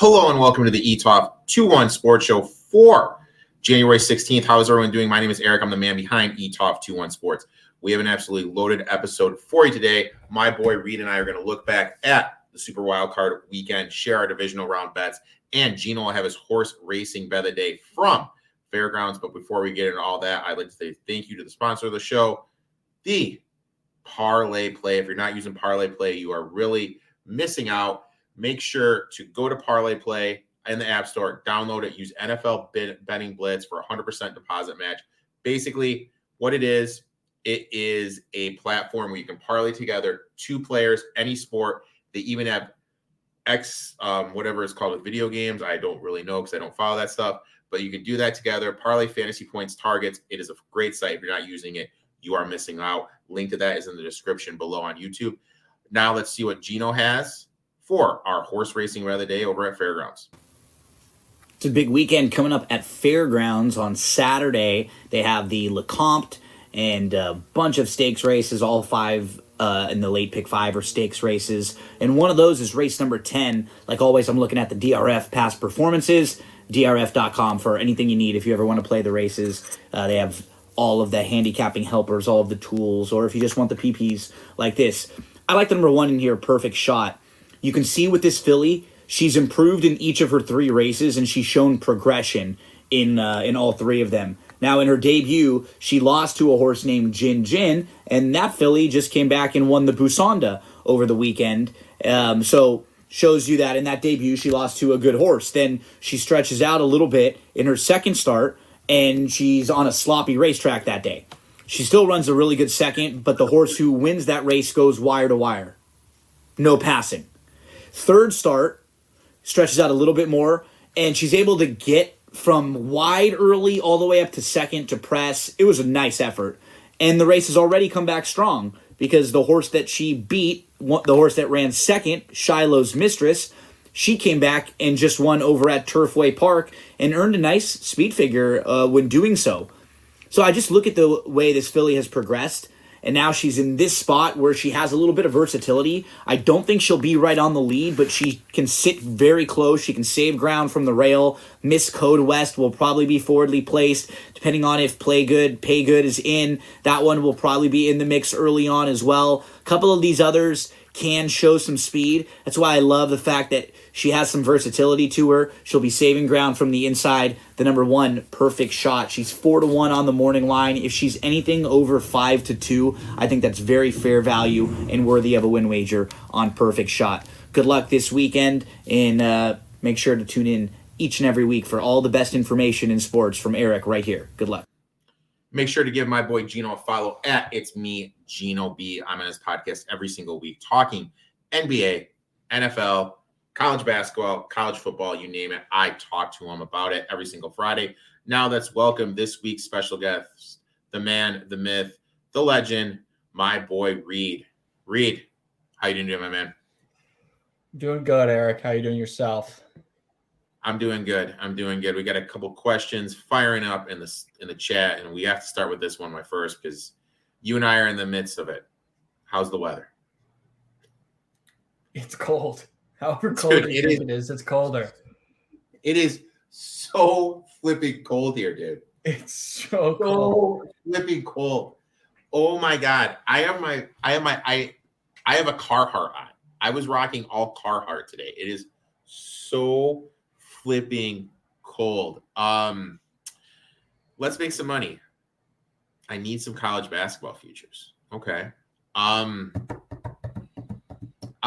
Hello and welcome to the ETOF 2-1 Sports Show for January 16th. How is everyone doing? My name is Erik. I'm the man behind ETOF 2-1 Sports. We have an absolutely loaded episode for you today. My boy Reed and I are going to look back at the Super Wildcard weekend, share our divisional round bets, and Gino will have his horse racing bet of the day from Fairgrounds. But before we get into all that, I'd like to say thank you to the sponsor of the show, the Parlay Play. If you're not using Parlay Play, you are really missing out make sure to go to Parlay Play in the App Store, download it, use NFL Betting Blitz for 100% deposit match. Basically, what it is, it is a platform where you can parlay together two players, any sport. They even have X, um, whatever it's called with video games. I don't really know because I don't follow that stuff, but you can do that together. Parlay fantasy points targets. It is a great site. If you're not using it, you are missing out. Link to that is in the description below on YouTube. Now let's see what Gino has for our horse racing rather day over at Fairgrounds. It's a big weekend coming up at Fairgrounds on Saturday. They have the Lecomte and a bunch of stakes races, all five uh, in the late pick five or stakes races. And one of those is race number 10. Like always, I'm looking at the DRF past performances, drf.com for anything you need if you ever want to play the races. Uh, they have all of the handicapping helpers, all of the tools, or if you just want the PPs like this. I like the number one in here, Perfect Shot. You can see with this filly, she's improved in each of her three races, and she's shown progression in uh, in all three of them. Now, in her debut, she lost to a horse named Jin Jin, and that filly just came back and won the Busanda over the weekend. Um, so shows you that in that debut she lost to a good horse. Then she stretches out a little bit in her second start, and she's on a sloppy racetrack that day. She still runs a really good second, but the horse who wins that race goes wire to wire. No passing. Third start stretches out a little bit more, and she's able to get from wide early all the way up to second to press. It was a nice effort. And the race has already come back strong because the horse that she beat, the horse that ran second, Shiloh's Mistress, she came back and just won over at Turfway Park and earned a nice speed figure uh, when doing so. So I just look at the way this filly has progressed and now she's in this spot where she has a little bit of versatility. I don't think she'll be right on the lead, but she can sit very close. She can save ground from the rail. Miss Code West will probably be forwardly placed, depending on if Play Good, Pay Good is in. That one will probably be in the mix early on as well. A couple of these others can show some speed. That's why I love the fact that she has some versatility to her. She'll be saving ground from the inside. The number one perfect shot. She's four to one on the morning line. If she's anything over five to two, I think that's very fair value and worthy of a win wager on perfect shot. Good luck this weekend, and uh, make sure to tune in each and every week for all the best information in sports from Erik right here. Good luck. Make sure to give my boy Gino a follow at It's Me Gino B. I'm on his podcast every single week talking NBA, NFL, college basketball, college football, you name it. I talk to him about it every single Friday. Now let's welcome this week's special guest, the man, the myth, the legend, my boy Reed. Reed, how you doing, my man? Doing good, Erik. How you doing yourself? I'm doing good. I'm doing good. We got a couple questions firing up in the in the chat, and we have to start with this one, my first, because you and I are in the midst of it. How's the weather? It's cold. However cold dude, it, is, it is, it's colder. It is so flipping cold here, dude. It's so, so cold. flipping cold. Oh my god. I have my I have my I I have a Carhartt on. I was rocking all Carhartt today. It is so flipping cold. Um let's make some money. I need some college basketball futures. Okay. Um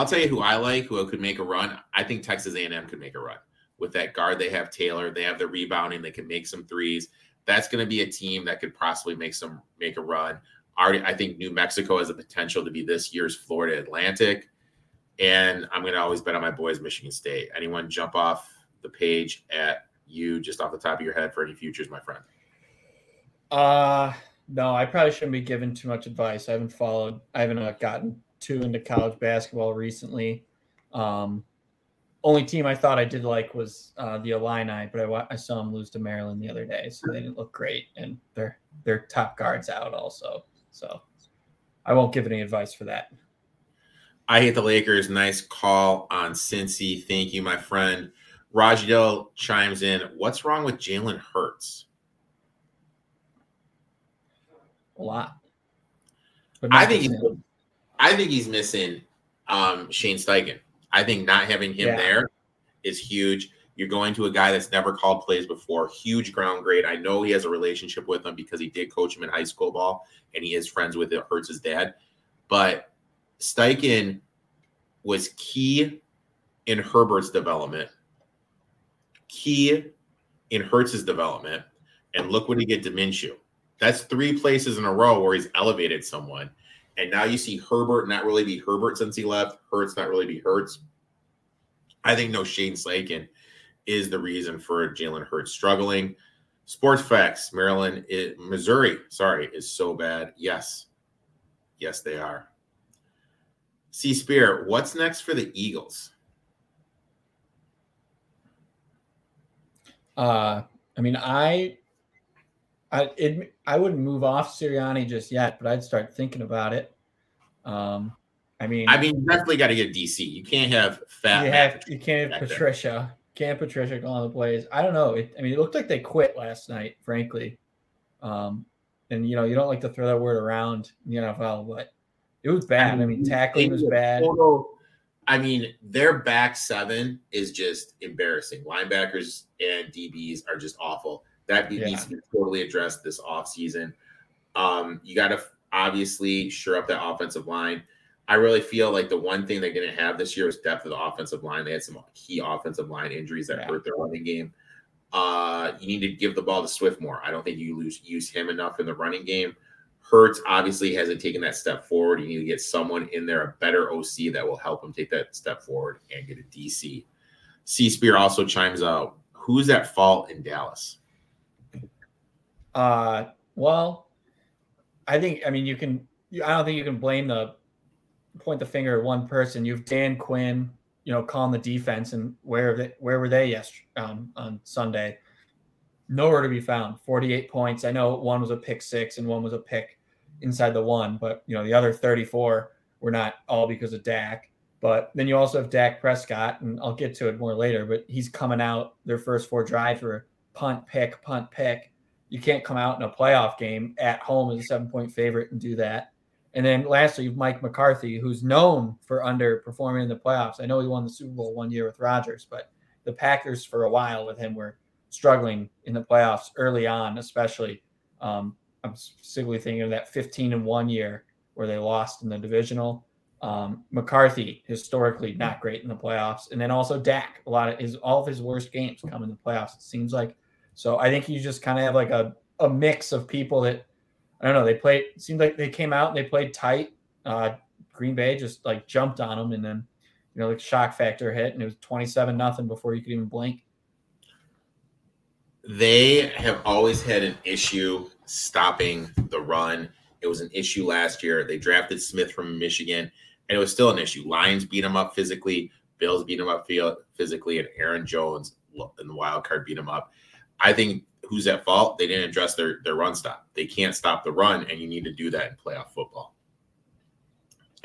I'll tell you who I like, who could make a run. I think Texas A&M could make a run with that guard. They have Taylor. They have the rebounding. They can make some threes. That's going to be a team that could possibly make some make a run. Already, I think New Mexico has the potential to be this year's Florida Atlantic. And I'm going to always bet on my boys, Michigan State. Anyone jump off the page at you just off the top of your head for any futures, my friend? Uh, no, I probably shouldn't be giving too much advice. I haven't followed, I haven't uh, gotten too into college basketball recently. Um, only team I thought I did like was uh, the Illini, but I, I, saw them lose to Maryland the other day, so they didn't look great, and their their top guards out also. So I won't give any advice for that. I hate the Lakers. Nice call on Cincy. Thank you, my friend. Rajadil chimes in. What's wrong with Jalen Hurts? A lot. I think he's, I think he's missing um, Shane Steichen. I think not having him yeah. there is huge. You're going to a guy that's never called plays before, huge ground grade. I know he has a relationship with him because he did coach him in high school ball and he is friends with it, Hurts' his dad. But Steichen was key in Herbert's development, key in Hurts's development. And look what he get to Minshew. That's three places in a row where he's elevated someone. And now you see Herbert not really be Herbert since he left. Hurts not really be Hurts. I think no Shane Steichen is the reason for Jalen Hurts struggling. Sports facts: Maryland, Missouri, sorry, is so bad. Yes, yes, they are. C Spear, what's next for the Eagles? Uh, I mean, I, I, it, I wouldn't move off Sirianni just yet, but I'd start thinking about it. Um, I mean, I mean, definitely got to get DC. You can't have fat. You, have, you can't have Patricia. There. Can't Patricia calling the plays. I don't know. It, I mean, it looked like they quit last night, frankly. Um, and you know, you don't like to throw that word around in the NFL, but it was bad. I mean, tackling was bad. Total, I mean, their back seven is just embarrassing. Linebackers and DBs are just awful. That yeah. needs to be totally addressed this offseason. Um, you got to obviously shore up that offensive line. I really feel like the one thing they're going to have this year is depth of the offensive line. They had some key offensive line injuries that yeah. hurt their running game. Uh, you need to give the ball to Swift more. I don't think you lose use him enough in the running game. Hurts obviously hasn't taken that step forward. You need to get someone in there, a better OC that will help him take that step forward and get a DC. C Spear also chimes out. Who's at fault in Dallas? Uh, well, I think I mean you can. I don't think you can blame the point the finger at one person. You've Dan Quinn, you know, calling the defense, and where they, where were they yesterday um, on Sunday? Nowhere to be found. Forty-eight points. I know one was a pick six and one was a pick inside the one, but you know the other thirty-four were not all because of Dak. But then you also have Dak Prescott, and I'll get to it more later. But he's coming out their first four drives for punt, pick, punt, pick. You can't come out in a playoff game at home as a seven-point favorite and do that. And then lastly, Mike McCarthy, who's known for underperforming in the playoffs. I know he won the Super Bowl one year with Rodgers, but the Packers for a while with him were struggling in the playoffs early on, especially. Um, I'm specifically thinking of that 15 and one year where they lost in the divisional. Um, McCarthy historically not great in the playoffs, and then also Dak. A lot of his all of his worst games come in the playoffs. It seems like. So I think you just kind of have like a a mix of people that I don't know. They played. Seemed like they came out and they played tight. Uh, Green Bay just like jumped on them, and then you know the shock factor hit, and it was twenty-seven nothing before you could even blink. They have always had an issue stopping the run. It was an issue last year. They drafted Smith from Michigan, and it was still an issue. Lions beat him up physically. Bills beat him up physically, and Aaron Jones in the wild card beat him up. I think who's at fault? They didn't address their their run stop. They can't stop the run, and you need to do that in playoff football.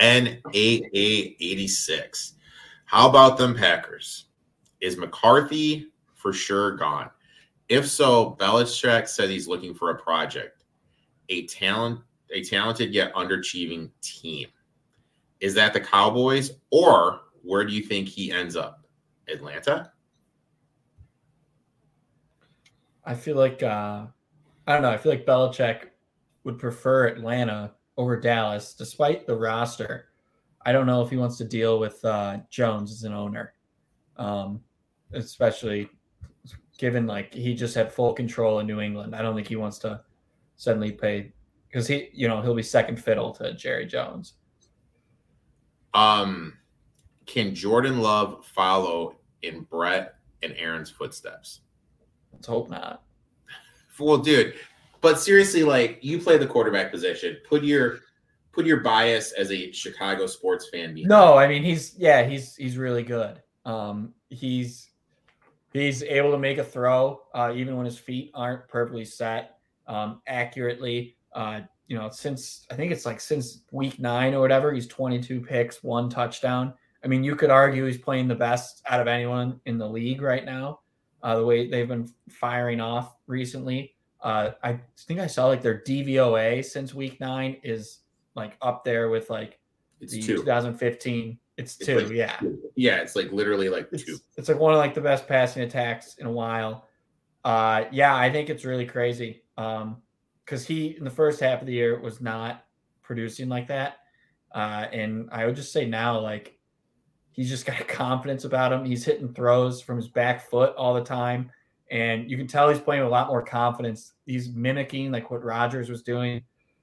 NAA 86. How about them Packers? Is McCarthy for sure gone? If so, Belichick said he's looking for a project, a talent, a talented yet underachieving team. Is that the Cowboys, or where do you think he ends up? Atlanta? I feel like uh, I don't know. I feel like Belichick would prefer Atlanta over Dallas, despite the roster. I don't know if he wants to deal with uh, Jones as an owner, um, especially given like he just had full control in New England. I don't think he wants to suddenly pay because he, you know, he'll be second fiddle to Jerry Jones. Um, can Jordan Love follow in Brett and Aaron's footsteps? Let's hope not. Well, dude, but seriously, like you play the quarterback position. Put your put your bias as a Chicago sports fan. Behind. No, I mean he's yeah he's he's really good. Um, he's he's able to make a throw uh, even when his feet aren't perfectly set um, accurately. Uh, you know, since I think it's like since week nine or whatever, he's 22 picks, one touchdown. I mean, you could argue he's playing the best out of anyone in the league right now. Uh, the way they've been firing off recently. Uh, I think I saw like their DVOA since week nine is like up there with like It's the two. 2015. It's It's two, like- yeah. Yeah, it's like literally like It's, two. it's like one of like the best passing attacks in a while. Uh, yeah, I think it's really crazy. Um, because he in the first half of the year was not producing like that. Uh, and I would just say now, like he's just got confidence about him. He's hitting throws from his back foot all the time. And you can tell he's playing with a lot more confidence. He's mimicking like what Rodgers was doing.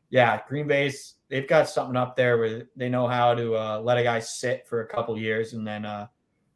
Yeah, Green Bay's they've got something up there where they know how to uh, let a guy sit for a couple years and then uh,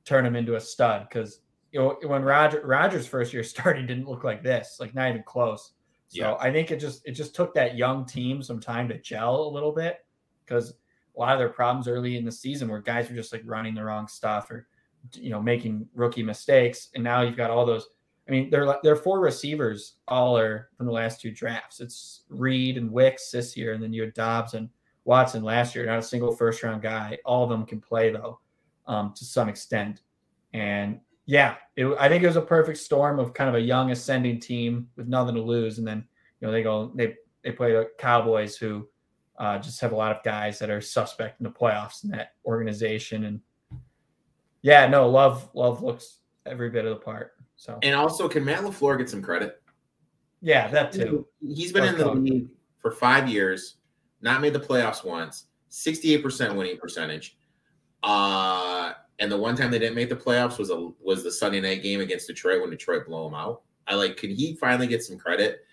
turn him into a stud. Because you know when Roger Rodgers first year started, he didn't look like this, like not even close. So Yeah. I think it just it just took that young team some time to gel a little bit because a lot of their problems early in the season where guys were just like running the wrong stuff or you know making rookie mistakes, and now you've got all those. I mean, they're they're four receivers all are from the last two drafts. It's Reed and Wicks this year, and then you had Doubs and Watson last year. Not a single first round guy. All of them can play though, um, to some extent. And yeah, it, I think it was a perfect storm of kind of a young ascending team with nothing to lose, and then you know they go they they play the Cowboys who uh, just have a lot of guys that are suspect in the playoffs in that organization. And yeah, no, love love looks every bit of the part. So And also, can Matt LaFleur get some credit? yeah, that too. He's been in the league for five years, not made the playoffs once, 68% winning percentage. Uh, and the one time they didn't make the playoffs was a was the Sunday night game against Detroit when Detroit blew them out. I like, can he finally get some credit?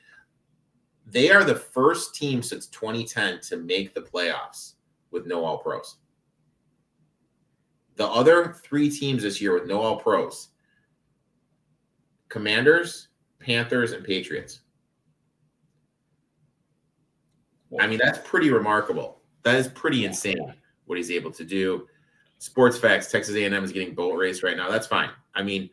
They are the first team since 2010 to make the playoffs with no all pros. The other three teams this year with no all pros Commanders, Panthers, and Patriots. I mean, that's pretty remarkable. That is pretty insane what he's able to do. Sports facts: Texas A&M is getting boat race right now. That's fine. I mean,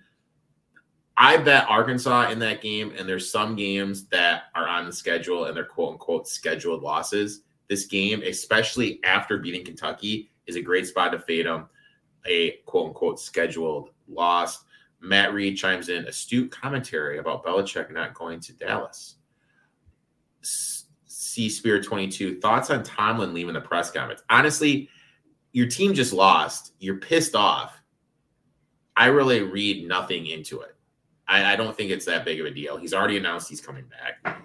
I bet Arkansas in that game, and there's some games that are on the schedule and they're quote unquote scheduled losses. This game, especially after beating Kentucky, is a great spot to fade them. A quote unquote scheduled loss. Matt Reed chimes in astute commentary about Belichick not going to Dallas. C Spear 22 thoughts on Tomlin leaving the press conference. Honestly, your team just lost. You're pissed off. I really read nothing into it. I, I don't think it's that big of a deal. He's already announced he's coming back.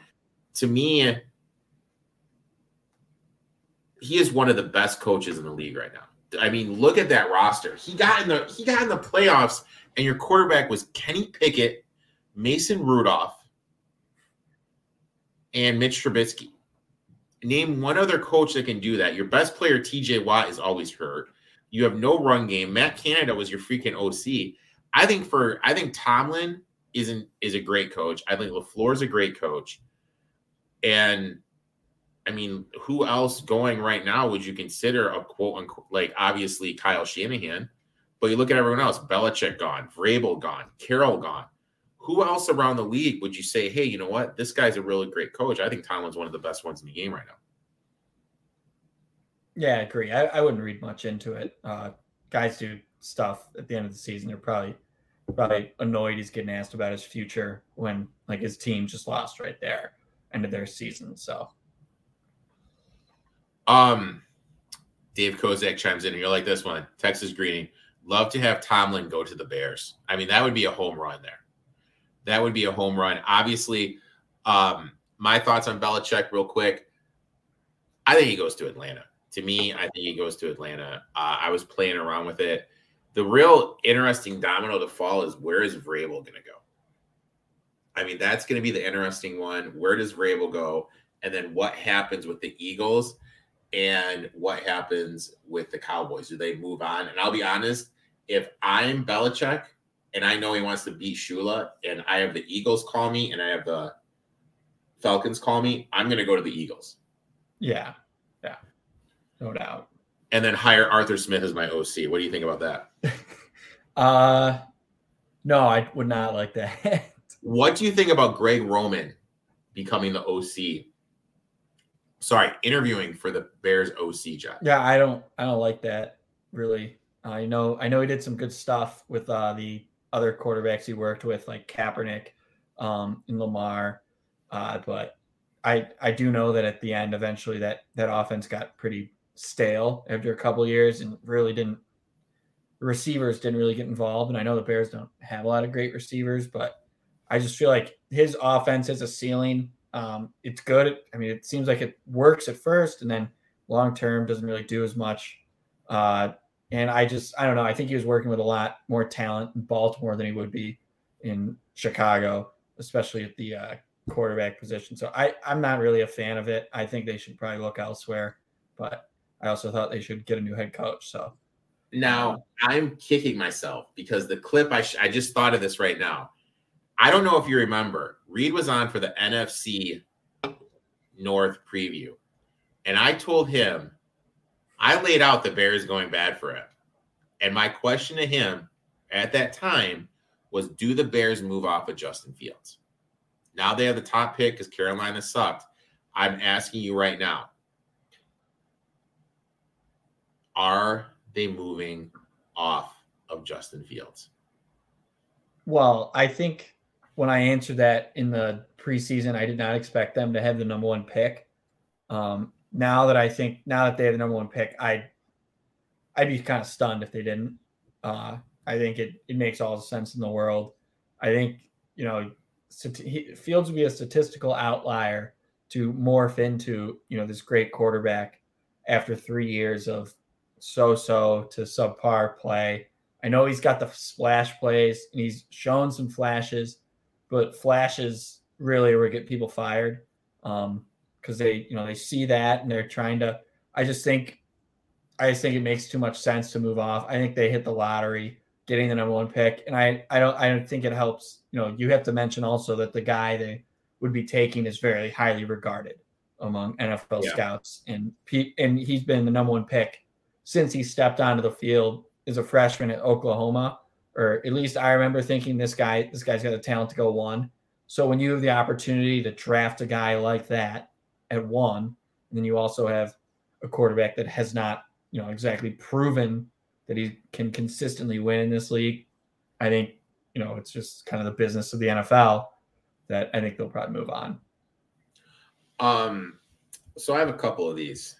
To me, he is one of the best coaches in the league right now. I mean, look at that roster. He got in the he got in the playoffs, and your quarterback was Kenny Pickett, Mason Rudolph, and Mitch Trubisky. Name one other coach that can do that. Your best player, TJ Watt, is always hurt. You have no run game. Matt Canada was your freaking OC. I think for I think Tomlin isn't is a great coach. I think LaFleur is a great coach. And I mean, who else going right now would you consider a quote unquote like obviously Kyle Shanahan, but you look at everyone else, Belichick gone, Vrabel gone, Carroll gone. Who else around the league would you say, hey, you know what? This guy's a really great coach. I think Tomlin's one of the best ones in the game right now. Yeah, I agree. I, I wouldn't read much into it. Uh, guys do stuff at the end of the season. They're probably probably annoyed he's getting asked about his future when like his team just lost right there, end of their season. So Um, Dave Kozak chimes in. You're like this one, Texas Greening. Love to have Tomlin go to the Bears. I mean, that would be a home run there. That would be a home run. Obviously, um, my thoughts on Belichick, real quick. I think he goes to Atlanta. To me, I think he goes to Atlanta. Uh, I was playing around with it. The real interesting domino to fall is where is Vrabel going to go? I mean, that's going to be the interesting one. Where does Vrabel go? And then what happens with the Eagles? and what happens with the Cowboys. Do they move on? And I'll be honest, if I'm Belichick and I know he wants to beat Shula, and I have the Eagles call me and I have the Falcons call me, I'm going to go to the Eagles yeah, yeah, no doubt. And then hire Arthur Smith as my OC. What do you think about that? Uh, no, I would not like that. What do you think about Greg Roman becoming the OC? Sorry, interviewing for the Bears OC job. yeah, I don't, I don't like that really. I know I know he did some good stuff with uh, the other quarterbacks he worked with, like Kaepernick um, and Lamar. Uh, but I I do know that at the end, eventually that that offense got pretty stale after a couple years and really didn't receivers didn't really get involved. And I know the Bears don't have a lot of great receivers, but I just feel like his offense has a ceiling. Um, it's good. I mean, it seems like it works at first, and then long term doesn't really do as much. Uh, and I just, I don't know. I think he was working with a lot more talent in Baltimore than he would be in Chicago, especially at the uh, quarterback position. So I, I'm not really a fan of it. I think they should probably look elsewhere. But I also thought they should get a new head coach. So now I'm kicking myself because the clip I, sh- I just thought of this right now. I don't know if you remember, Reed was on for the NFC North preview. And I told him, I laid out the Bears going bad for him. And my question to him at that time was do the Bears move off of Justin Fields? Now they have the top pick because Carolina sucked. I'm asking you right now are they moving off of Justin Fields? Well, I think when I answered that in the preseason, I did not expect them to have the number one pick. Um, now that I think now that they have the number one pick, I I'd be kind of stunned if they didn't. Uh, I think it it makes all the sense in the world. I think you know Fields would be a statistical outlier to morph into you know this great quarterback after three years of so-so to subpar play. I know he's got the splash plays and he's shown some flashes, but flashes really would get people fired because um, they, you know, they see that and they're trying to. I just think, I just think it makes too much sense to move off. I think they hit the lottery getting the number one pick, and I, I don't, I don't think it helps. You know, you have to mention also that the guy they would be taking is very highly regarded among NFL yeah. scouts, and and he's been the number one pick since he stepped onto the field as a freshman at Oklahoma, or at least I remember thinking this guy, this guy's got the talent to go one. So when you have the opportunity to draft a guy like that at one, and then you also have a quarterback that has not, you know, exactly proven that he can consistently win in this league, I think, you know, it's just kind of the business of the NFL that I think they'll probably move on. Um, so I have a couple of these.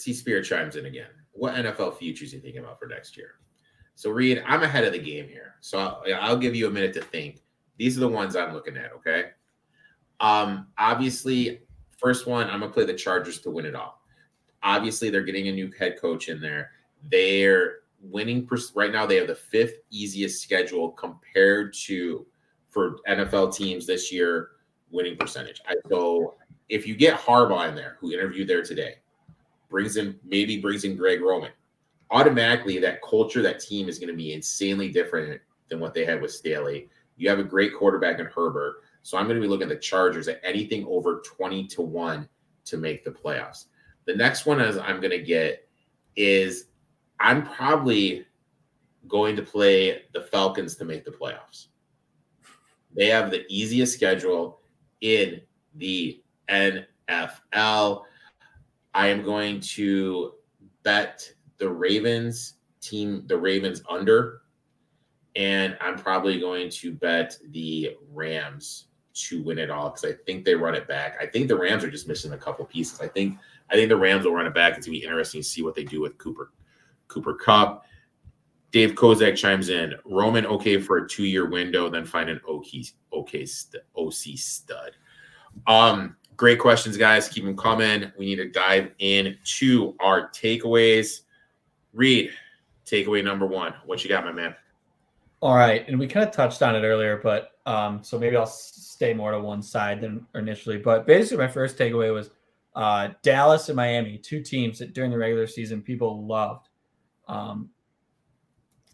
See Spirit chimes in again. What NFL futures are you thinking about for next year? So Reed, I'm ahead of the game here, so I'll, I'll give you a minute to think. These are the ones I'm looking at. Okay. Um, obviously, first one I'm gonna play the Chargers to win it all. Obviously, they're getting a new head coach in there. They're winning pers- right now. They have the fifth easiest schedule compared to for NFL teams this year winning percentage. I, so if you get Harbaugh in there, who interviewed there today, brings in maybe brings in Greg Roman, automatically that culture, that team is going to be insanely different than what they had with Staley. You have a great quarterback in Herbert. So I'm going to be looking at the Chargers at anything over 20 to 1 to make the playoffs. The next one as I'm going to get is I'm probably going to play the Falcons to make the playoffs. They have the easiest schedule in the NFL. I am going to bet the Ravens team, the Ravens under, and I'm probably going to bet the Rams to win it all because I think they run it back. I think the Rams are just missing a couple pieces. I think I think the Rams will run it back. It's gonna be interesting to see what they do with Cooper Cooper Kupp. Dave Kozak chimes in. Roman okay for a two year window, then find an OK OK OC stud. Um, Great questions, guys. Keep them coming. We need to dive into our takeaways. Reed, takeaway number one. What you got, my man? All right, and we kind of touched on it earlier, but um, so maybe I'll stay more to one side than initially. But basically, my first takeaway was uh, Dallas and Miami, two teams that during the regular season people loved. Um,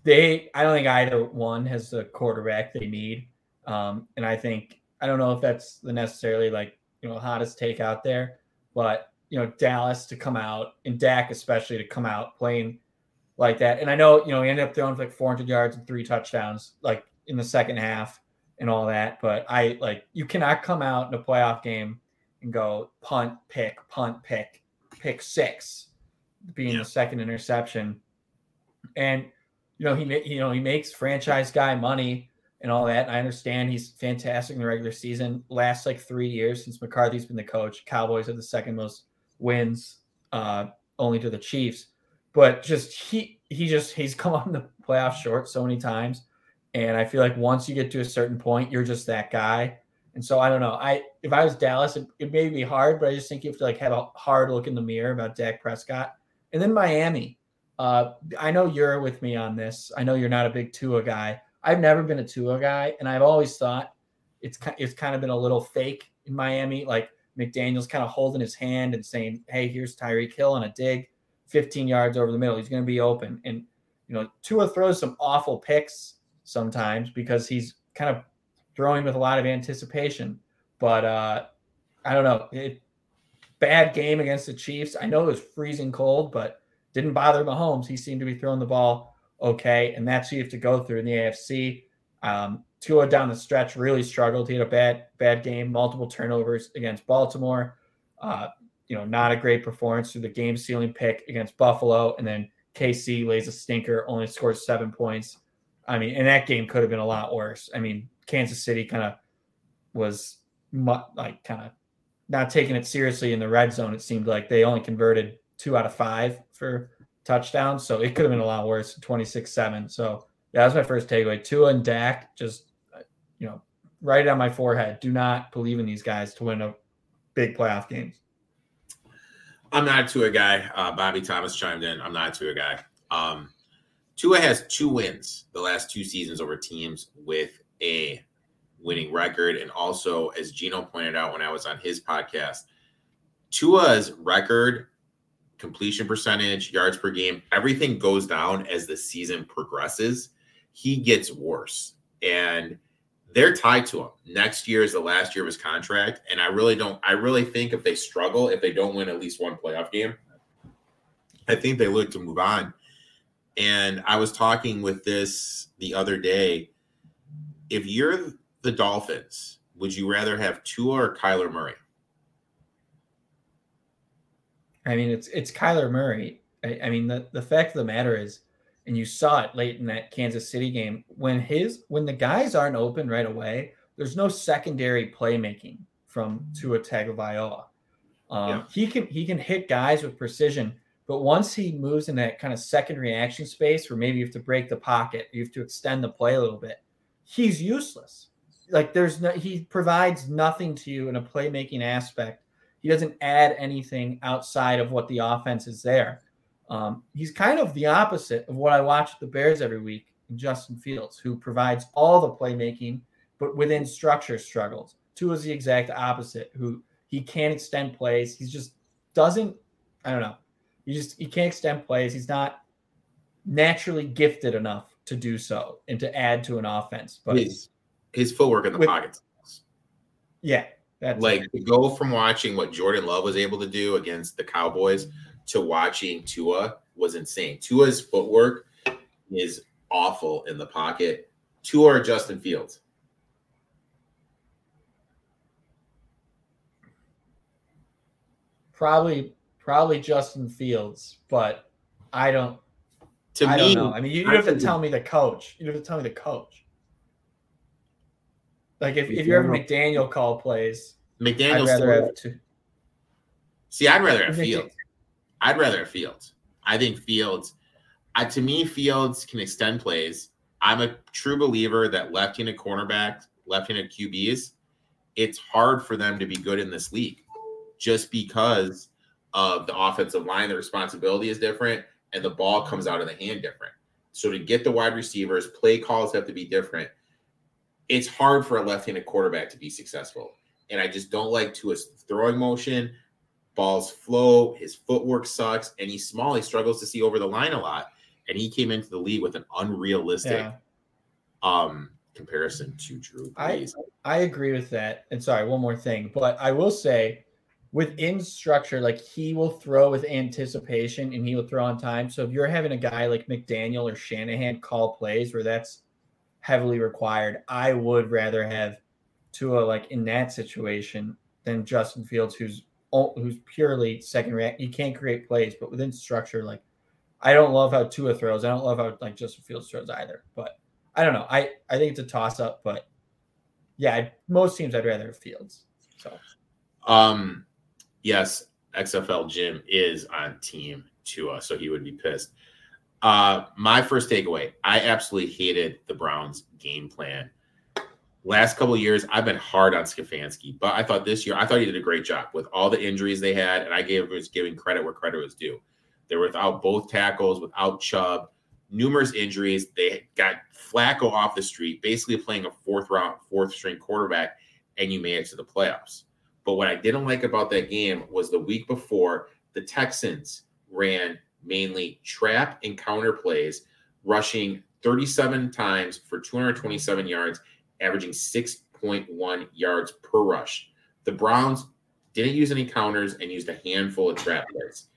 they, I don't think either one has the quarterback they need, um, and I think I don't know if that's necessarily like you know hottest take out there. But you know Dallas to come out and Dak especially to come out playing like that. And I know you know he ended up throwing like 400 yards and three touchdowns like in the second half and all that. But I like you cannot come out in a playoff game and go punt, pick, punt, pick, pick six. being Yeah. the second interception. And you know, he you know, he makes franchise guy money and all that. I understand he's fantastic in the regular season. Last like 3 years since McCarthy's been the coach, Cowboys have the second most wins uh only to the Chiefs. But just he he just he's come on the playoffs short so many times. And I feel like once you get to a certain point, you're just that guy. And so I don't know. I if I was Dallas, it, it may be hard, but I just think you have to like have a hard look in the mirror about Dak Prescott. And then Miami. Uh, I know you're with me on this. I know you're not a big Tua guy. I've never been a Tua guy, and I've always thought it's it's kind of been a little fake in Miami. Like McDaniel's kind of holding his hand and saying, "Hey, here's Tyreek Hill on a dig, 15 yards over the middle. He's going to be open." And you know, Tua throws some awful picks sometimes because he's kind of throwing with a lot of anticipation. But uh, I don't know. It, bad game against the Chiefs. I know it was freezing cold, but didn't bother Mahomes. He seemed to be throwing the ball okay, and that's who you have to go through in the AFC. Um, Tua down the stretch really struggled. He had a bad bad game, multiple turnovers against Baltimore. Uh, you know, not a great performance through the game ceiling pick against Buffalo, and then KC lays a stinker, only scores seven points. I mean, and that game could have been a lot worse. I mean, Kansas City kind of was mu- like kind of not taking it seriously in the red zone. It seemed like they only converted two out of five for touchdowns, so it could have been a lot worse, 26-7. So yeah, that was my first takeaway. Tua and Dak just you know, right on my forehead. Do not believe in these guys to win a big playoff games. I'm not a Tua guy. Uh, Bobby Thomas chimed in. I'm not a Tua guy. Um, Tua has two wins the last two seasons over teams with a winning record. And also, as Gino pointed out when I was on his podcast, Tua's record, completion percentage, yards per game, everything goes down as the season progresses. He gets worse. And they're tied to him. Next year is the last year of his contract. And I really don't, I really think if they struggle, if they don't win at least one playoff game, I think they look to move on. And I was talking with this the other day. If you're the Dolphins, would you rather have Tua or Kyler Murray? I mean, it's it's Kyler Murray. I, I mean, the, the fact of the matter is, and you saw it late in that Kansas City game, when his when the guys aren't open right away, there's no secondary playmaking from Tua Tagovailoa. Um, Yeah. He can he can hit guys with precision, but once he moves in that kind of second reaction space where maybe you have to break the pocket, you have to extend the play a little bit, he's useless. Like there's no he provides nothing to you in a playmaking aspect. He doesn't add anything outside of what the offense is there. Um, he's kind of the opposite of what I watch the Bears every week in Justin Fields, who provides all the playmaking, but within structure struggles. Tua is the exact opposite, who he can't extend plays. He just doesn't, I don't know. He just he can't extend plays. He's not naturally gifted enough to do so and to add to an offense. But His his footwork in the With- pocket. yeah, that's Like to go from watching what Jordan Love was able to do against the Cowboys to watching Tua was insane. Tua's footwork is awful in the pocket. Tua or Justin Fields. probably probably Justin Fields, but I don't To I me, don't know. I mean, you, you have to tell me the coach. You have to tell me the coach. Like if, if you're ever McDaniel call plays, I'd McDaniel's rather still- have Tua. See, I'd rather have Fields. I'd rather have Fields. I think Fields. I, to me, Fields can extend plays. I'm a true believer that left-handed cornerbacks, left-handed QBs, it's hard for them to be good in this league, just because of the offensive line. The responsibility is different, and the ball comes out of the hand different. So to get the wide receivers, play calls have to be different. It's hard for a left-handed quarterback to be successful, and I just don't like to his throwing motion balls flow. His footwork sucks, and he's small. He struggles to see over the line a lot. And he came into the league with an unrealistic Yeah, um comparison to Drew I- I agree with that. And sorry, one more thing, but I will say within structure, like he will throw with anticipation and he will throw on time. So if you're having a guy like McDaniel or Shanahan call plays where that's heavily required, I would rather have Tua like in that situation than Justin Fields, who's all, who's purely second react. He can't create plays, but within structure, like I don't love how Tua throws. I don't love how like Justin Fields throws either. But I don't know. I I think it's a toss up. But yeah, I, most teams I'd rather Fields. So, um, yes, XFL Jim is on team Tua, so he would be pissed. Uh, my first takeaway: I absolutely hated the Browns' game plan. Last couple years, I've been hard on Stefanski, but I thought this year, I thought he did a great job with all the injuries they had, and I gave was giving credit where credit was due. They were without both tackles, without Chubb, numerous injuries. They got Flacco off the street, basically playing a fourth round, fourth string quarterback, and you made it to the playoffs. But what I didn't like about that game was the week before, the Texans ran mainly trap and counter plays, rushing 37 times for 227 yards, averaging 6.1 yards per rush. The Browns didn't use any counters and used a handful of trap plays.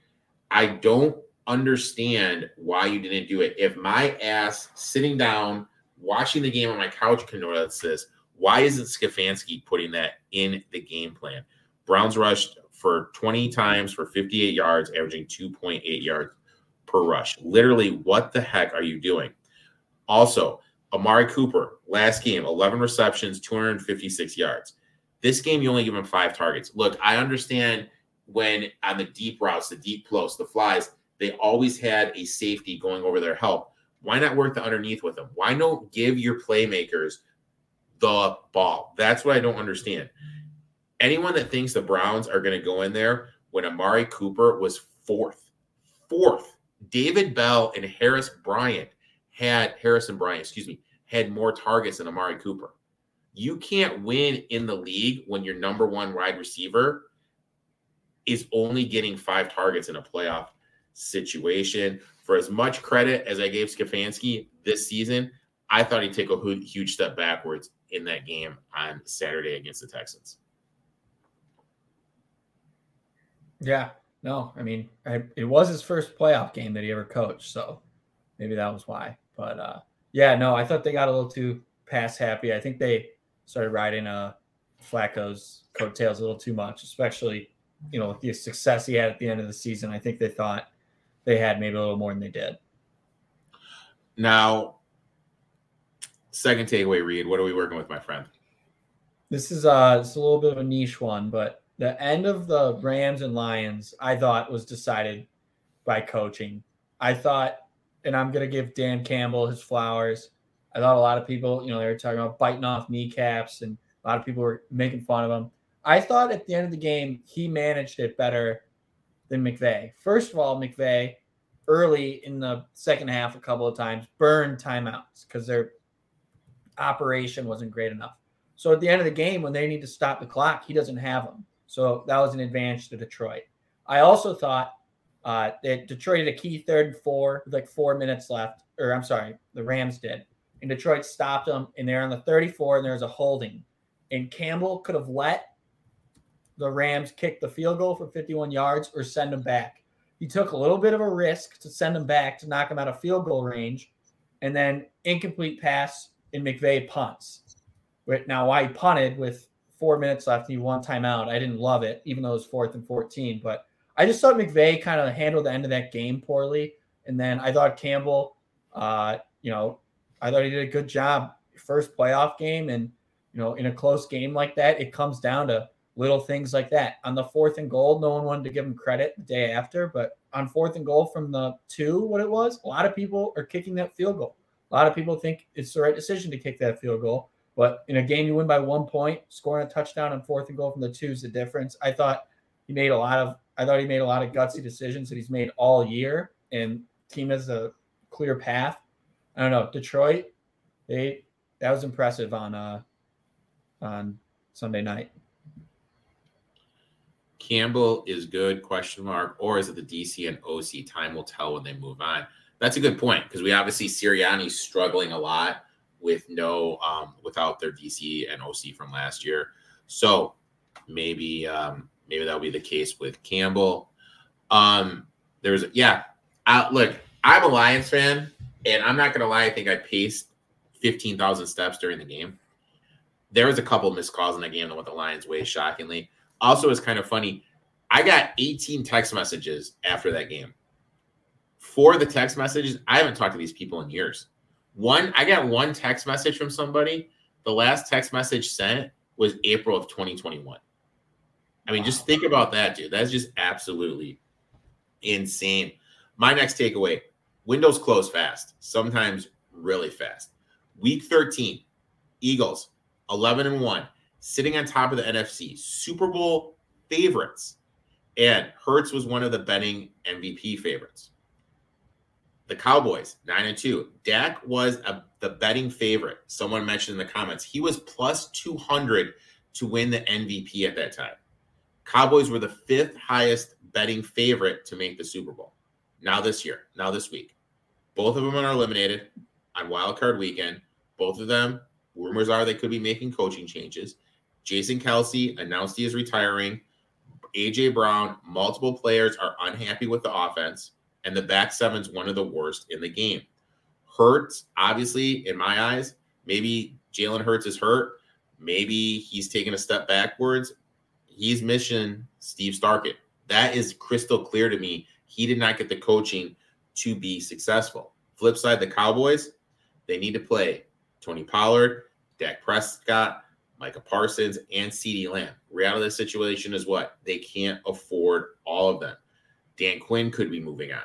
I don't understand why you didn't do it. If my ass sitting down watching the game on my couch can notice this, why isn't Stefanski putting that in the game plan? Browns rushed for 20 times for 58 yards, averaging 2.8 yards per rush. Literally, what the heck are you doing? Also, Amari Cooper, last game, 11 receptions, 256 yards. This game, you only give him five targets. Look, I understand when on the deep routes, the deep close, the flies, they always had a safety going over their help. Why not work the underneath with them? Why not give your playmakers the ball? That's what I don't understand. Anyone that thinks the Browns are going to go in there when Amari Cooper was fourth, fourth, David Bell and Harris Bryant had Harrison Bryant, excuse me, had more targets than Amari Cooper. You can't win in the league when your number one wide receiver is only getting five targets in a playoff situation. For as much credit as I gave Stefanski this season, I thought he'd take a huge step backwards in that game on Saturday against the Texans. Yeah, no, I mean, I, it was his first playoff game that he ever coached, so maybe that was why. But uh, yeah, no, I thought they got a little too pass happy. I think they started riding uh, Flacco's coattails a little too much, especially you know with the success he had at the end of the season. I think they thought they had maybe a little more than they did. Now, second takeaway, Reed. What are we working with, my friend? This is uh, it's a little bit of a niche one, but the end of the Rams and Lions, I thought was decided by coaching. I thought and I'm gonna give Dan Campbell his flowers. I thought a lot of people, you know, they were talking about biting off kneecaps, and a lot of people were making fun of him. I thought at the end of the game he managed it better than McVay. First of all, McVay early in the second half a couple of times burned timeouts because their operation wasn't great enough. So at the end of the game, when they need to stop the clock, he doesn't have them. So that was an advantage to Detroit. I also thought uh, Detroit had a key third and four with like four minutes left, or I'm sorry, the Rams did. And Detroit stopped them, and they're on the 34, and there's a holding. And Campbell could have let the Rams kick the field goal for 51 yards or send them back. He took a little bit of a risk to send them back to knock them out of field goal range, and then incomplete pass and McVay punts. Now, why he punted with four minutes left he won timeout, I didn't love it, even though it was fourth and 14. But I just thought McVay kind of handled the end of that game poorly. And then I thought Campbell, uh, you know, I thought he did a good job. First playoff game. And, you know, in a close game like that, it comes down to little things like that. On the fourth and goal, no one wanted to give him credit the day after. But on fourth and goal from the two, what it was, a lot of people are kicking that field goal. A lot of people think it's the right decision to kick that field goal. But in a game you win by one point, scoring a touchdown on fourth and goal from the two is the difference. I thought he made a lot of I thought he made a lot of gutsy decisions that he's made all year, and team has a clear path. I don't know Detroit. They that was impressive on uh on Sunday night. Campbell is good? Question mark. Or is it the DC and OC? Time will tell when they move on. That's a good point because we obviously Sirianni's struggling a lot with no um, without their DC and OC from last year. So maybe um, maybe that'll be the case with Campbell. Um, there's yeah, look, I'm a Lions fan, and I'm not gonna lie. I think I paced fifteen thousand steps during the game. There was a couple missed calls in the game that went the Lions way shockingly. Also, it's kind of funny. I got 18 text messages after that game. For the text messages, I haven't talked to these people in years. One, I got one text message from somebody. The last text message sent was April of 2021. I mean, just think about that, dude. That's just absolutely insane. My next takeaway windows close fast, sometimes really fast. Week 13, Eagles 11 and 1, sitting on top of the NFC, Super Bowl favorites. And Hurts was one of the betting MVP favorites. The Cowboys, 9 and 2. Dak was a, the betting favorite. Someone mentioned in the comments. He was plus 200 to win the MVP at that time. Cowboys were the fifth highest betting favorite to make the Super Bowl. Now this year, now this week. Both of them are eliminated on wild card weekend. Both of them, rumors are they could be making coaching changes. Jason Kelce announced he is retiring. AJ Brown, multiple players are unhappy with the offense, and the back seven's one of the worst in the game. Hurts, obviously, in my eyes, maybe Jalen Hurts is hurt. Maybe he's taking a step backwards. He's missing Steve Sarkisian. That is crystal clear to me. He did not get the coaching to be successful. Flip side, the Cowboys, they need to play Tony Pollard, Dak Prescott, Micah Parsons, and CeeDee Lamb. Reality of the situation is what? They can't afford all of them. Dan Quinn could be moving on.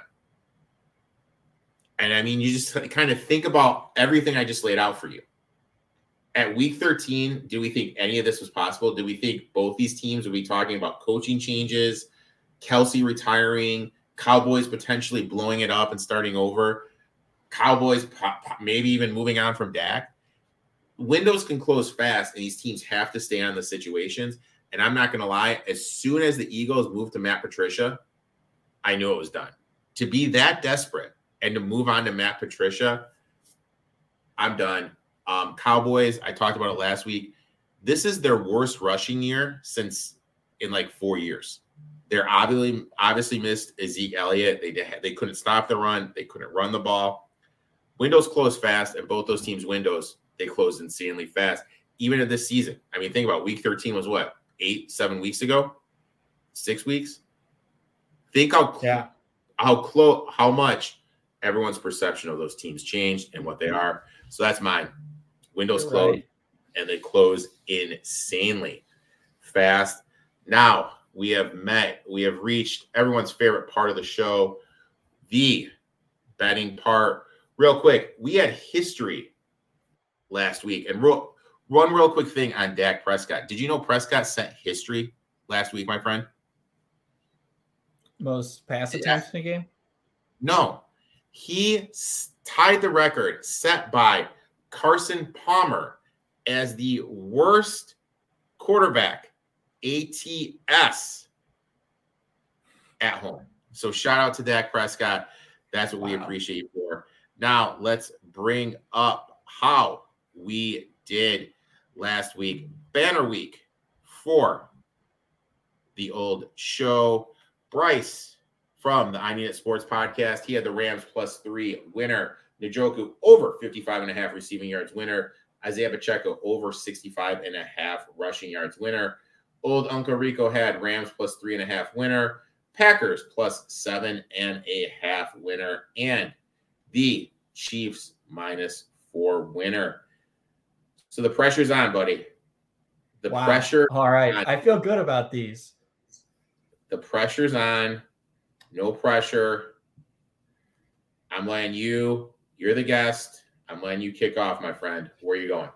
And I mean, you just kind of think about everything I just laid out for you. At week 13, do we think any of this was possible? Do we think both these teams would be talking about coaching changes, Kelce retiring, Cowboys potentially blowing it up and starting over, Cowboys maybe even moving on from Dak? windows can close fast, and these teams have to stay on the situations. And I'm not going to lie, as soon as the Eagles moved to Matt Patricia, I knew it was done. To be that desperate and to move on to Matt Patricia, I'm done. Um, Cowboys, I talked about it last week. This is their worst rushing year since in like four years. They're obviously obviously missed Zeke Elliott. They they couldn't stop the run. They couldn't run the ball. Windows close fast, and both those teams' windows they closed insanely fast. Even in this season, I mean, think about week 13 was what eight, seven weeks ago, six weeks. Think how yeah. how close, how much everyone's perception of those teams changed and what they are. So that's mine. Windows closed, right. and they close insanely fast. Now we have met, we have reached everyone's favorite part of the show, the betting part. Real quick, we had history last week. And real, one real quick thing on Dak Prescott. Did you know Prescott set history last week, my friend? Most pass attempts in a game? No. He tied the record set by Carson Palmer as the worst quarterback ATS at home. So shout out to Dak Prescott. That's what wow. we appreciate you for. Now let's bring up how we did last week. Banner week for the old show. Bryce from the I Need It Sports podcast. He had the Rams plus three winner. Njoku over 55 and a half receiving yards winner. Isaiah Pacheco over 65 and a half rushing yards winner. Old Uncle Rico had Rams plus three and a half winner. Packers plus seven and a half winner. And the Chiefs minus four winner. So the pressure's on, buddy. The wow. pressure. All right. On. I feel good about these. The pressure's on. No pressure. I'm letting you, you're the guest. I'm letting you kick off, my friend. Where are you going?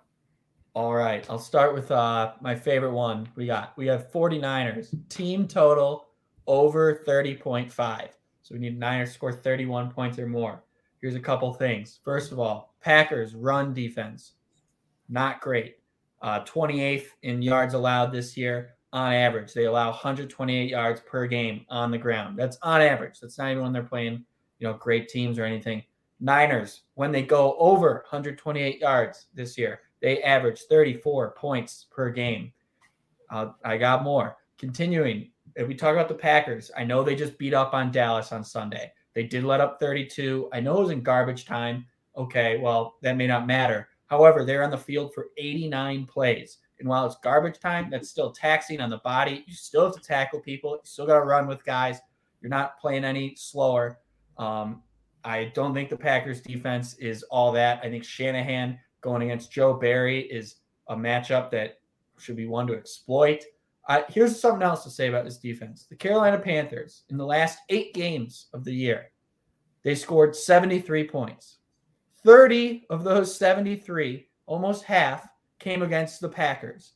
All right. I'll start with uh my favorite one. We got we have 49ers. Team total over 30.5. So we need Niners score 31 points or more. Here's a couple things. First of all, Packers run defense not great. Uh, 28th in yards allowed this year on average. They allow 128 yards per game on the ground. That's on average. That's not even when they're playing, you know, great teams or anything. Niners, when they go over 128 yards this year, they average 34 points per game. Uh, I got more. Continuing, if we talk about the Packers, I know they just beat up on Dallas on Sunday. They did let up 32. I know it was in garbage time. Okay, well, that may not matter. However, they're on the field for 89 plays. And while it's garbage time, that's still taxing on the body. You still have to tackle people. You still got to run with guys. You're not playing any slower. Um, I don't think the Packers defense is all that. I think Shanahan going against Joe Barry is a matchup that should be one to exploit. Uh, here's something else to say about this defense. The Carolina Panthers, in the last eight games of the year, they scored 73 points. 30 of those 73, almost half, came against the Packers.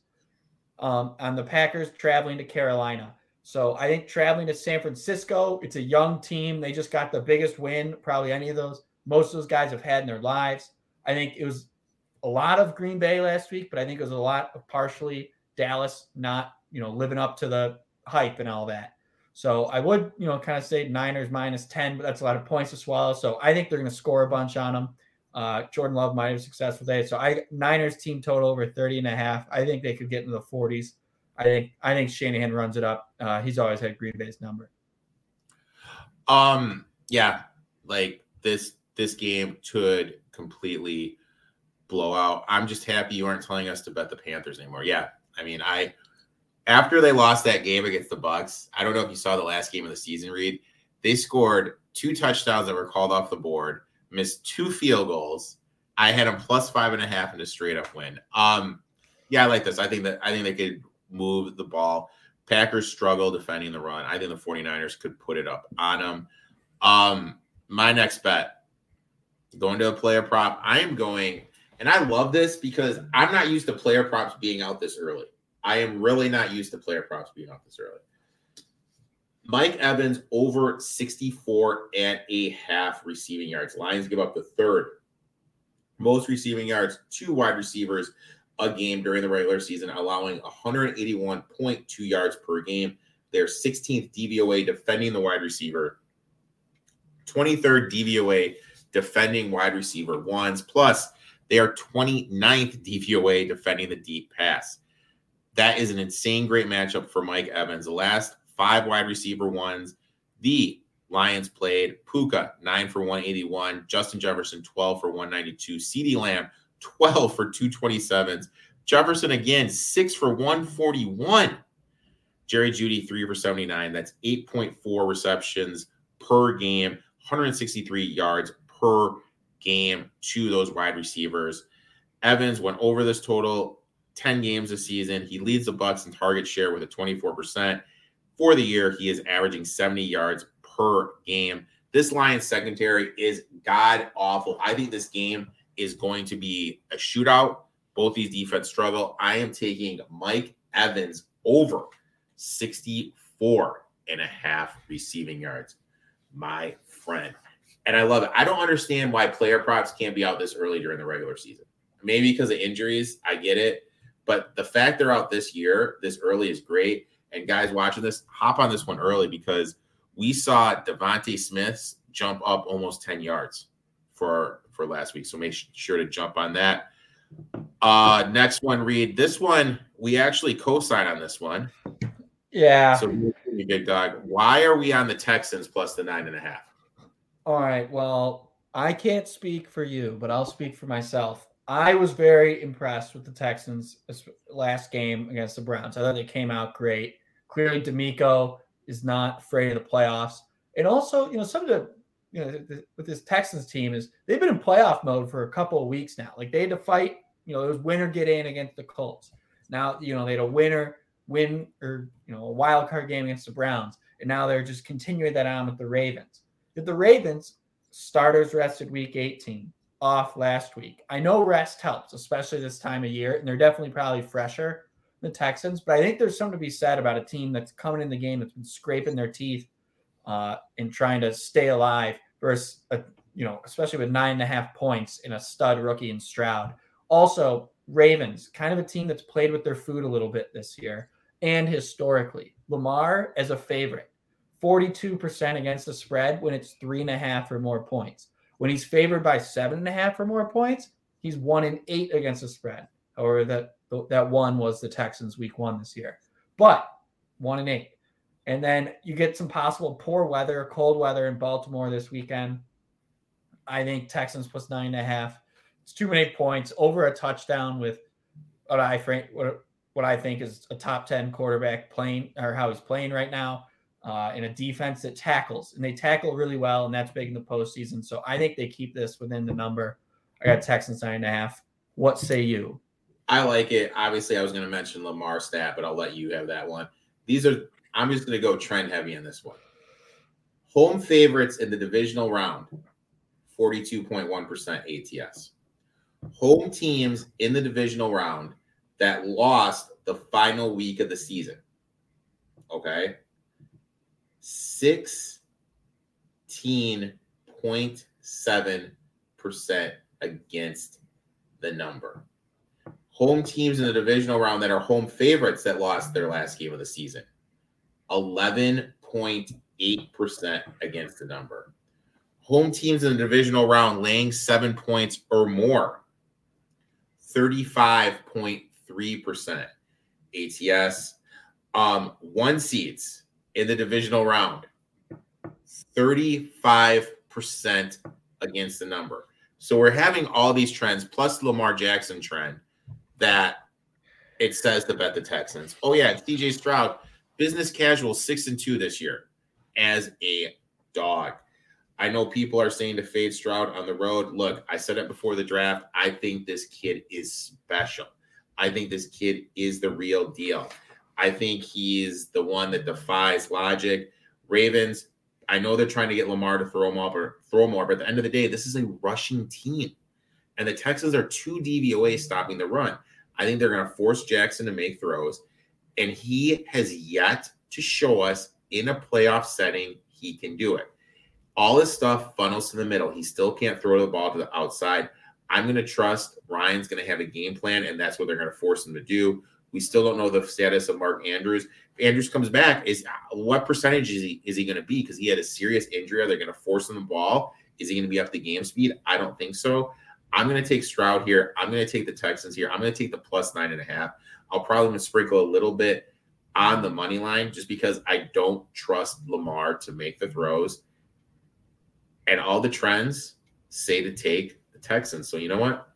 Um, on the Packers traveling to Carolina. So I think traveling to San Francisco, it's a young team. They just got the biggest win, probably any of those. Most of those guys have had in their lives. I think it was a lot of Green Bay last week, but I think it was a lot of partially Dallas not, you know, living up to the hype and all that. So I would, you know, kind of say Niners minus 10, but that's a lot of points to swallow. So I think they're going to score a bunch on them. Uh, Jordan Love might have success with that. So I Niners team total over 30 and a half. I think they could get into the 40s. I think I think Shanahan runs it up. Uh, he's always had Green Bay's number. Um, yeah, like this this game could completely blow out. I'm just happy you aren't telling us to bet the Panthers anymore. Yeah, I mean, I after they lost that game against the Bucks, I don't know if you saw the last game of the season, Reed. They scored two touchdowns that were called off the board, missed two field goals. I had them plus five and a half in a straight up win. Um, yeah, I like this. I think that I think they could move the ball. Packers struggle defending the run. I think the 49ers could put it up on them. Um, my next bet, going to a player prop. I am going, and I love this because I'm not used to player props being out this early. I am really not used to player props being out this early. Mike Evans over 64 and a half receiving yards. Lions give up the third most receiving yards two wide receivers a game during the regular season, allowing 181.2 yards per game. They're 16th DVOA defending the wide receiver, 23rd DVOA defending wide receiver ones, plus they are 29th DVOA defending the deep pass. That is an insane great matchup for Mike Evans. The last five wide receiver ones, the Lions played Puka, 9 for 181, Justin Jefferson, 12 for 192, CeeDee Lamb, 12 for 227s. Jefferson again, 6 for 141. Jerry Jeudy, 3 for 79. That's 8.4 receptions per game, 163 yards per game to those wide receivers. Evans went over this total 10 games this season. He leads the Bucks in target share with a 24%. For the year, he is averaging 70 yards per game. This Lions secondary is god awful. I think this game is going to be a shootout. Both these defense struggle. I am taking Mike Evans over 64 and a half receiving yards, my friend. And I love it. I don't understand why player props can't be out this early during the regular season. Maybe because of injuries. I get it. But the fact they're out this year, this early is great. And guys watching this, hop on this one early because we saw DeVonta Smith's jump up almost 10 yards for for last week. So make sure to jump on that. Uh next one, Reed. This one we actually co-sign on this one. Yeah. So big dog. Why are we on the Texans plus the nine and a half? All right. Well, I can't speak for you, but I'll speak for myself. I was very impressed with the Texans last game against the Browns. I thought they came out great. Clearly, DeMeco is not afraid of the playoffs. And also, you know, some of the, you know, with this Texans team is they've been in playoff mode for a couple of weeks now. Like they had to fight, you know, it was winner get in against the Colts. Now, you know, they had a winner win or, you know, a wild card game against the Browns. And now they're just continuing that on with the Ravens. If the Ravens starters rested week 18 off last week. I know rest helps, especially this time of year, and they're definitely probably fresher than the Texans. But I think there's something to be said about a team that's coming in the game that's been scraping their teeth uh, and trying to stay alive versus a you know, especially with nine and a half points in a stud rookie in Stroud. Also, Ravens, kind of a team that's played with their food a little bit this year and historically. Lamar as a favorite, 42% against the spread when it's three and a half or more points. When he's favored by seven and a half or more points, he's one in eight against the spread. However, that that one was the Texans week one this year. But one and eight. And then you get some possible poor weather, cold weather in Baltimore this weekend. I think Texans plus nine and a half. It's too many points over a touchdown with what I what what I think is a top 10 quarterback playing or how he's playing right now uh, in a defense that tackles and they tackle really well. And that's big in the postseason. So I think they keep this within the number. I got Texans nine and a half. What say you? I like it. Obviously, I was going to mention Lamar stat, but I'll let you have that one. These are, I'm just going to go trend heavy on this one. Home favorites in the divisional round, 42.1% ATS. Home teams in the divisional round that lost the final week of the season. Okay. 16.7% against the number. Home teams in the divisional round that are home favorites that lost their last game of the season. 11.8% against the number. Home teams in the divisional round laying seven points or more. 35.3% ATS. Um, one seeds in the divisional round, 35% against the number. So we're having all these trends plus Lamar Jackson trend that it says to bet the Texans. Oh yeah, CJ Stroud, business casual six and two this year as a dog. I know people are saying to fade Stroud on the road. Look, I said it before the draft. I think this kid is special. I think this kid is the real deal. I think he's the one that defies logic. Ravens, I know they're trying to get Lamar to throw up or throw more, but at the end of the day, this is a rushing team. And the Texans are two DVOA stopping the run. I think they're going to force Jackson to make throws. And he has yet to show us in a playoff setting he can do it. All his stuff funnels to the middle. He still can't throw the ball to the outside. I'm going to trust Ryan's going to have a game plan, and that's what they're going to force him to do. We still don't know the status of Mark Andrews. If Andrews comes back, is what percentage is he is he going to be? Because he had a serious injury. Are they going to force him the ball? Is he going to be up the game speed? I don't think so. I'm going to take Stroud here. I'm going to take the Texans here. I'm going to take the plus nine and a half. I'll probably sprinkle a little bit on the money line just because I don't trust Lamar to make the throws. And all the trends say to take the Texans. So you know what?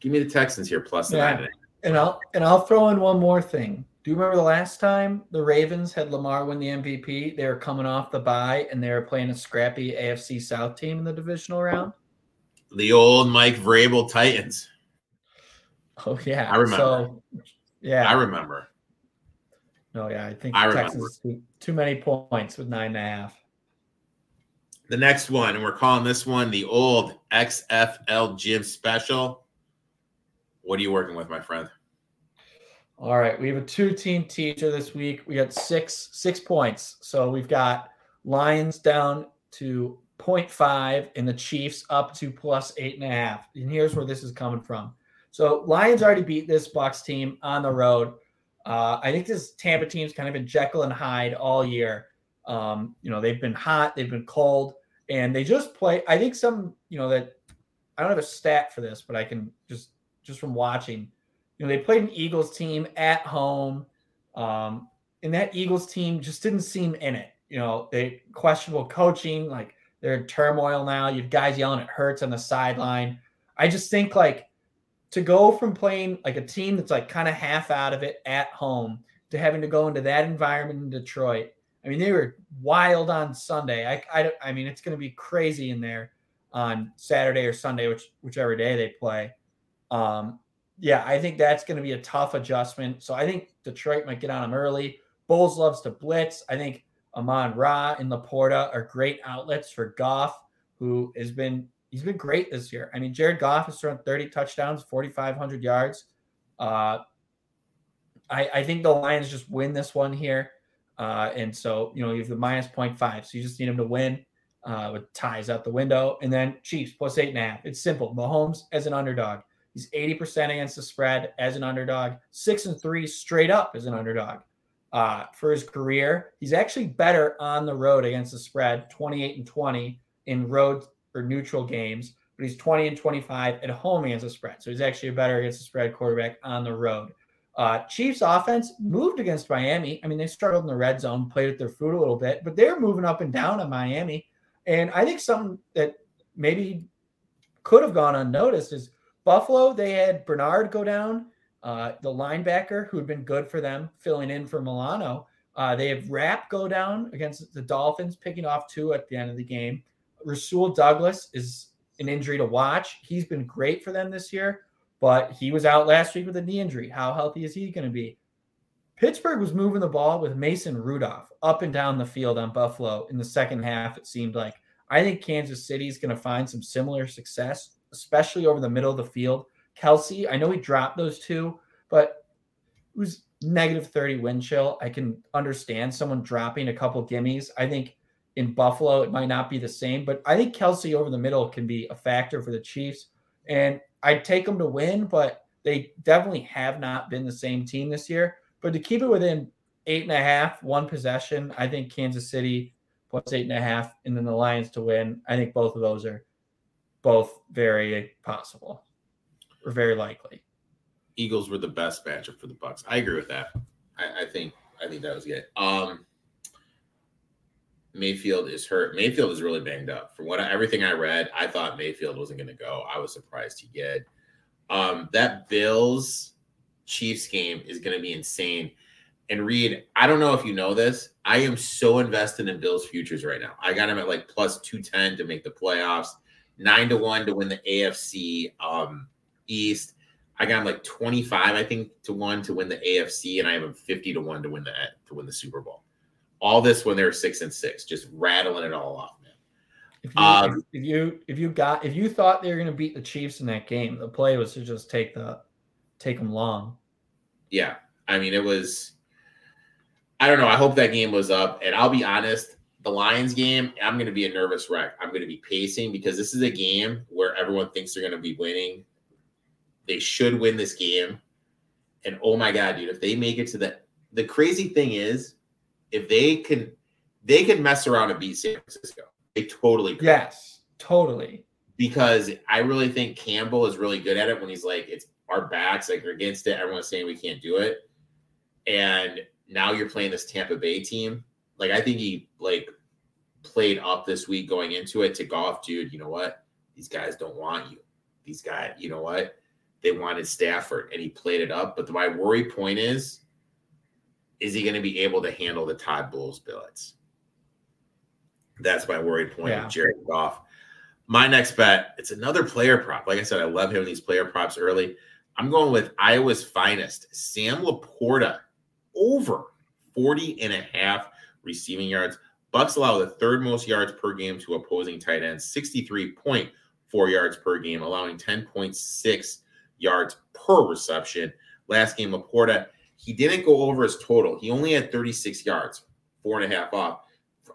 Give me the Texans here plus yeah. nine. And I'll and I'll throw in one more thing. Do you remember the last time the Ravens had Lamar win the MVP? They were coming off the bye and they were playing a scrappy AFC South team in the divisional round. The old Mike Vrabel Titans. Oh yeah, I remember. So, yeah, I remember. No, yeah, I think I Texas too, too many points with nine and a half. The next one, and we're calling this one the old XFL Gym Special. What are you working with, my friend? All right, we have a two-team teaser this week. We got six six points. So we've got Lions down to 0.5 and the Chiefs up to plus eight and a half. And here's where this is coming from. So Lions already beat this Bucks team on the road. Uh, I think this Tampa team's kind of been Jekyll and Hyde all year. Um, you know, they've been hot, they've been cold, and they just play. I think some, you know, that I don't have a stat for this, but I can just just from watching. You know, they played an Eagles team at home, um, and that Eagles team just didn't seem in it. You know, they questionable coaching, like they're in turmoil now. You've guys yelling at Hurts on the sideline. I just think like to go from playing like a team that's like kind of half out of it at home to having to go into that environment in Detroit. I mean, they were wild on Sunday. I, I, I mean, it's going to be crazy in there on Saturday or Sunday, which whichever day they play. Um, yeah, I think that's going to be a tough adjustment. So I think Detroit might get on them early. Bowles loves to blitz. I think Amon Ra and LaPorta are great outlets for Goff, who has been he's been great this year. I mean, Jared Goff has thrown 30 touchdowns, 4,500 yards. Uh, I, I think the Lions just win this one here. Uh, and so, you know, you have the minus 0.5. So you just need him to win uh, with ties out the window. And then Chiefs plus eight and a half. It's simple. Mahomes as an underdog. He's 80% against the spread as an underdog, six and three straight up as an underdog. Uh, for his career, he's actually better on the road against the spread, 28 and 20 in road or neutral games, but he's 20 and 25 at home against the spread. So he's actually a better against the spread quarterback on the road. Uh, Chiefs offense moved against Miami. I mean, they struggled in the red zone, played with their foot a little bit, but they're moving up and down on Miami. And I think something that maybe could have gone unnoticed is Buffalo, they had Bernard go down Uh, the linebacker who had been good for them, filling in for Milano. Uh, they have Rapp go down against the Dolphins, picking off two at the end of the game. Rasul Douglas is an injury to watch. He's been great for them this year, but he was out last week with a knee injury. How healthy is he going to be? Pittsburgh was moving the ball with Mason Rudolph up and down the field on Buffalo in the second half, it seemed like. I think Kansas City is going to find some similar success, especially over the middle of the field. Kelce, I know he dropped those two, but it was negative 30 wind chill. I can understand someone dropping a couple gimmies. I think in Buffalo, it might not be the same, but I think Kelce over the middle can be a factor for the Chiefs. And I'd take them to win, but they definitely have not been the same team this year. But to keep it within eight and a half, one possession, I think Kansas City plus eight and a half, and then the Lions to win. I think both of those are both very possible or very likely. Eagles were the best matchup for the Bucks. I agree with that. I, I think I think that was good. Um, Mayfield is hurt. Mayfield is really banged up. From what everything I read, I thought Mayfield wasn't going to go. I was surprised he did. Um, that Bills Chiefs game is going to be insane. And Reed, I don't know if you know this. I am so invested in Bills futures right now. I got him at like plus 210 to make the playoffs, nine to one to win the AFC um, East. I got him like 25, I think, to one to win the AFC, and I have him 50 to one to win the to win the Super Bowl. All this when they were six and six, just rattling it all off, man. If you, um, if you if you got if you thought they were going to beat the Chiefs in that game, the play was to just take the take them long yeah, I mean, it was. I don't know. I hope that game was up. And I'll be honest, the Lions game, I'm going to be a nervous wreck. I'm going to be pacing because this is a game where everyone thinks they're going to be winning. They should win this game. And oh my god, dude, if they make it to the the crazy thing is, if they can, they can mess around and beat San Francisco. They totally could. Yes, totally. Because I really think Campbell is really good at it when he's like, it's our backs, like are against it. Everyone's saying we can't do it. And now you're playing this Tampa Bay team. Like I think he like played up this week going into it to Goff, dude. You know what? These guys don't want you. These guys, you know what? They wanted Stafford and he played it up. But my worry point is, is he going to be able to handle the Todd Bowles billets? That's my worry point yeah. with Jared Goff. My next bet, it's another player prop. Like I said, I love having these player props early. I'm going with Iowa's finest, Sam LaPorta, over 40 and a half receiving yards. Bucks allow the third most yards per game to opposing tight ends, 63.4 yards per game, allowing 10.6 yards per reception. Last game, LaPorta, he didn't go over his total. He only had 36 yards, four and a half off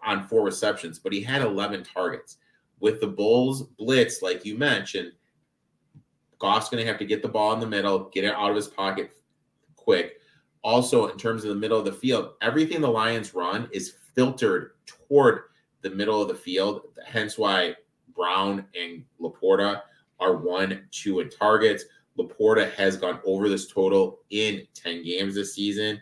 on four receptions, but he had 11 targets. With the Bowles blitz, like you mentioned, Goff's going to have to get the ball in the middle, get it out of his pocket quick. Also, in terms of the middle of the field, everything the Lions run is filtered toward the middle of the field. Hence why Brown and LaPorta are one, two, and targets. LaPorta has gone over this total in 10 games this season.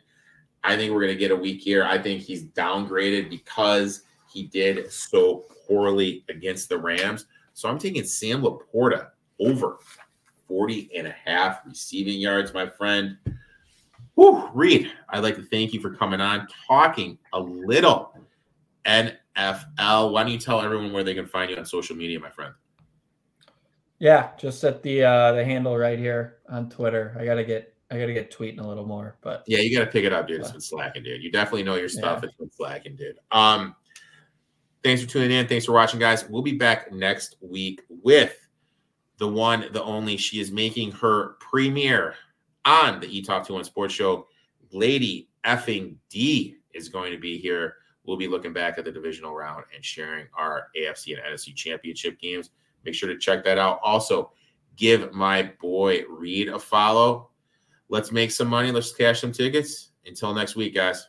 I think we're going to get a week here. I think he's downgraded because he did so poorly against the Rams. So I'm taking Sam LaPorta over 40 and a half receiving yards, my friend. Whew, Reed, I'd like to thank you for coming on, talking a little NFL. Why don't you tell everyone where they can find you on social media, my friend? Yeah, just at the uh the handle right here on Twitter. I gotta get I gotta get tweeting a little more, but yeah, you gotta pick it up, dude. It's been slacking, dude. You definitely know your stuff. Yeah. It's been slacking, dude. Um, thanks for tuning in. Thanks for watching, guys. We'll be back next week with the one, the only. She is making her premiere on the E Talk 21 Sports Show. Lady effing D is going to be here. We'll be looking back at the divisional round and sharing our AFC and NFC championship games. Make sure to check that out. Also, give my boy Reed a follow. Let's make some money. Let's cash some tickets. Until next week, guys.